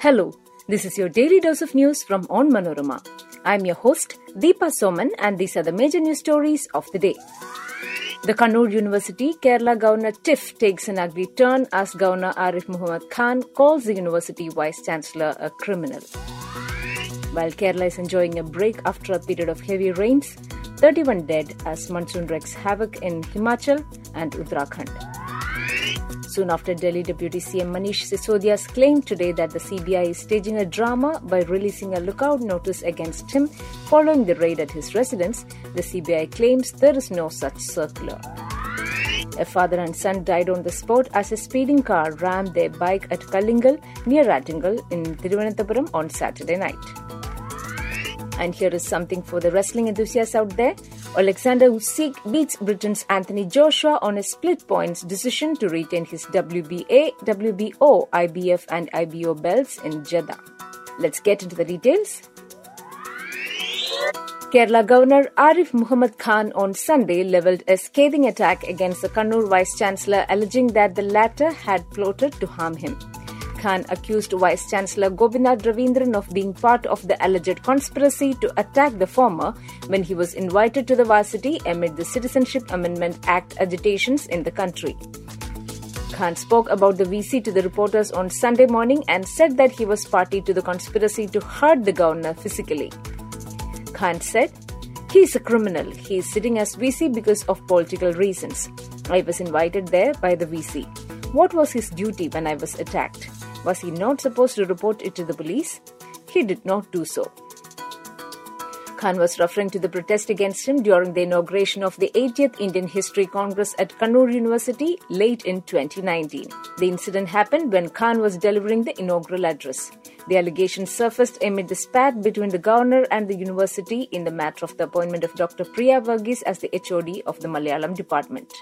Hello, this is your daily dose of news from Onmanorama. I'm your host, Deepa Soman, and these are the major news stories of the day. The Kannur University Kerala Governor Tiff takes an ugly turn as Governor Arif Muhammad Khan calls the university vice chancellor a criminal. While Kerala is enjoying a break after a period of heavy rains, 31 dead as monsoon wreaks havoc in Himachal and Uttarakhand. Soon after Delhi Deputy CM Manish Sisodia's claim today that the CBI is staging a drama by releasing a lookout notice against him following the raid at his residence, the CBI claims there is no such circular. A father and son died on the spot as a speeding car rammed their bike at Kalingal near Attingal in Thiruvananthapuram on Saturday night. And here is something for the wrestling enthusiasts out there. Alexander Usyk beats Britain's Anthony Joshua on a split points decision to retain his WBA, WBO, IBF, and IBO belts in Jeddah. Let's get into the details. Kerala Governor Arif Muhammad Khan on Sunday levelled a scathing attack against the Kannur Vice Chancellor, alleging that the latter had plotted to harm him. Khan accused Vice Chancellor Gopinath Ravindran of being part of the alleged conspiracy to attack the former when he was invited to the varsity amid the Citizenship Amendment Act agitations in the country. Khan spoke about the VC to the reporters on Sunday morning and said that he was party to the conspiracy to hurt the governor physically. Khan said, He is a criminal. He is sitting as VC because of political reasons. I was invited there by the VC. What was his duty when I was attacked? Was he not supposed to report it to the police? He did not do so. Khan was referring to the protest against him during the inauguration of the 80th Indian History Congress at Kannur University late in 2019. The incident happened when Khan was delivering the inaugural address. The allegation surfaced amid the spat between the governor and the university in the matter of the appointment of Dr. Priya Varghese as the HOD of the Malayalam department.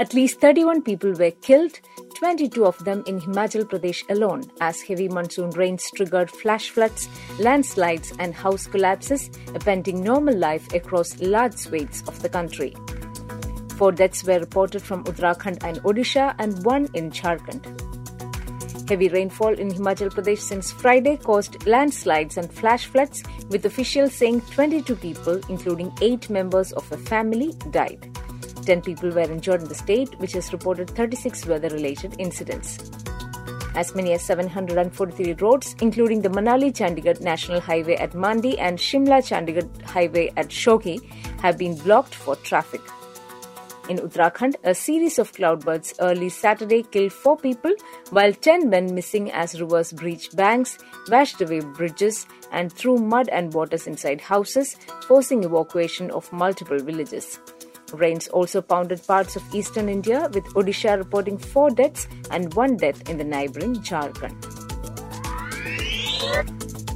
At least 31 people were killed, 22 of them in Himachal Pradesh alone, as heavy monsoon rains triggered flash floods, landslides, and house collapses, appending normal life across large swathes of the country. Four deaths were reported from Uttarakhand and Odisha, and one in Jharkhand. Heavy rainfall in Himachal Pradesh since Friday caused landslides and flash floods, with officials saying 22 people, including 8 members of a family, died. 10 people were injured in the state, which has reported 36 weather related incidents. As many as 743 roads, including the Manali Chandigarh National Highway at Mandi and Shimla Chandigarh Highway at Shogi, have been blocked for traffic. In Uttarakhand, a series of cloudbursts early Saturday killed four people, while 10 went missing as rivers breached banks, washed away bridges, and threw mud and waters inside houses, forcing evacuation of multiple villages. Rains also pounded parts of eastern India, with Odisha reporting four deaths and one death in the neighboring Jharkhand.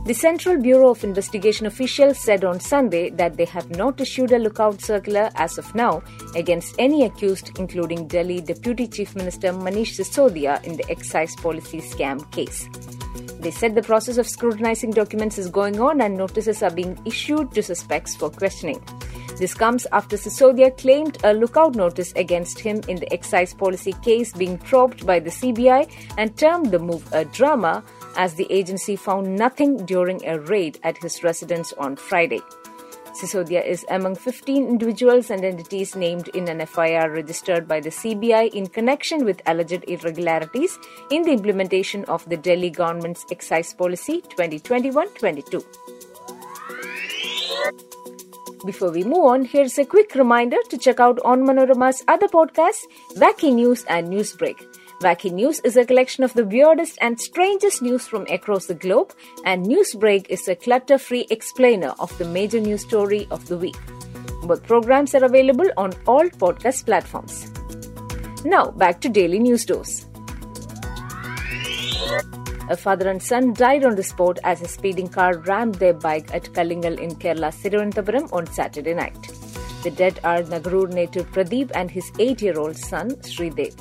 The Central Bureau of Investigation officials said on Sunday that they have not issued a lookout circular as of now against any accused, including Delhi Deputy Chief Minister Manish Sisodia in the excise policy scam case. They said the process of scrutinizing documents is going on and notices are being issued to suspects for questioning. This comes after Sisodia claimed a lookout notice against him in the excise policy case being probed by the CBI and termed the move a drama as the agency found nothing during a raid at his residence on Friday. Sisodia is among 15 individuals and entities named in an FIR registered by the CBI in connection with alleged irregularities in the implementation of the Delhi government's excise policy 2021 22. Before we move on, here's a quick reminder to check out Onmanorama's other podcasts, Wacky News and Newsbreak. Wacky News is a collection of the weirdest and strangest news from across the globe, and Newsbreak is a clutter free explainer of the major news story of the week. Both programs are available on all podcast platforms. Now, back to Daily News Dose. A father and son died on the spot as a speeding car rammed their bike at Kallingal in Kerala, Thiruvananthapuram on Saturday night. The dead are Nagarur native Pradeep and his 8-year-old son Sridev.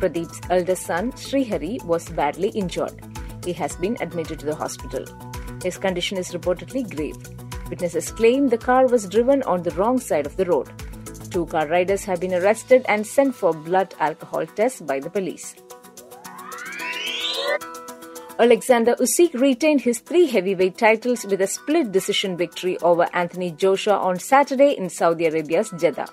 Pradeep's elder son Srihari was badly injured. He has been admitted to the hospital. His condition is reportedly grave. Witnesses claim the car was driven on the wrong side of the road. Two car riders have been arrested and sent for blood alcohol tests by the police. Alexander Usyk retained his three heavyweight titles with a split decision victory over Anthony Joshua on Saturday in Saudi Arabia's Jeddah.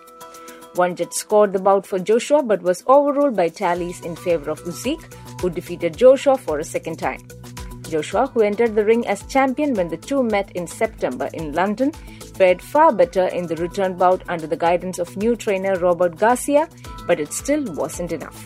One judge scored the bout for Joshua but was overruled by tallies in favor of Usyk, who defeated Joshua for a second time. Joshua, who entered the ring as champion when the two met in September in London, fared far better in the return bout under the guidance of new trainer Robert Garcia, but it still wasn't enough.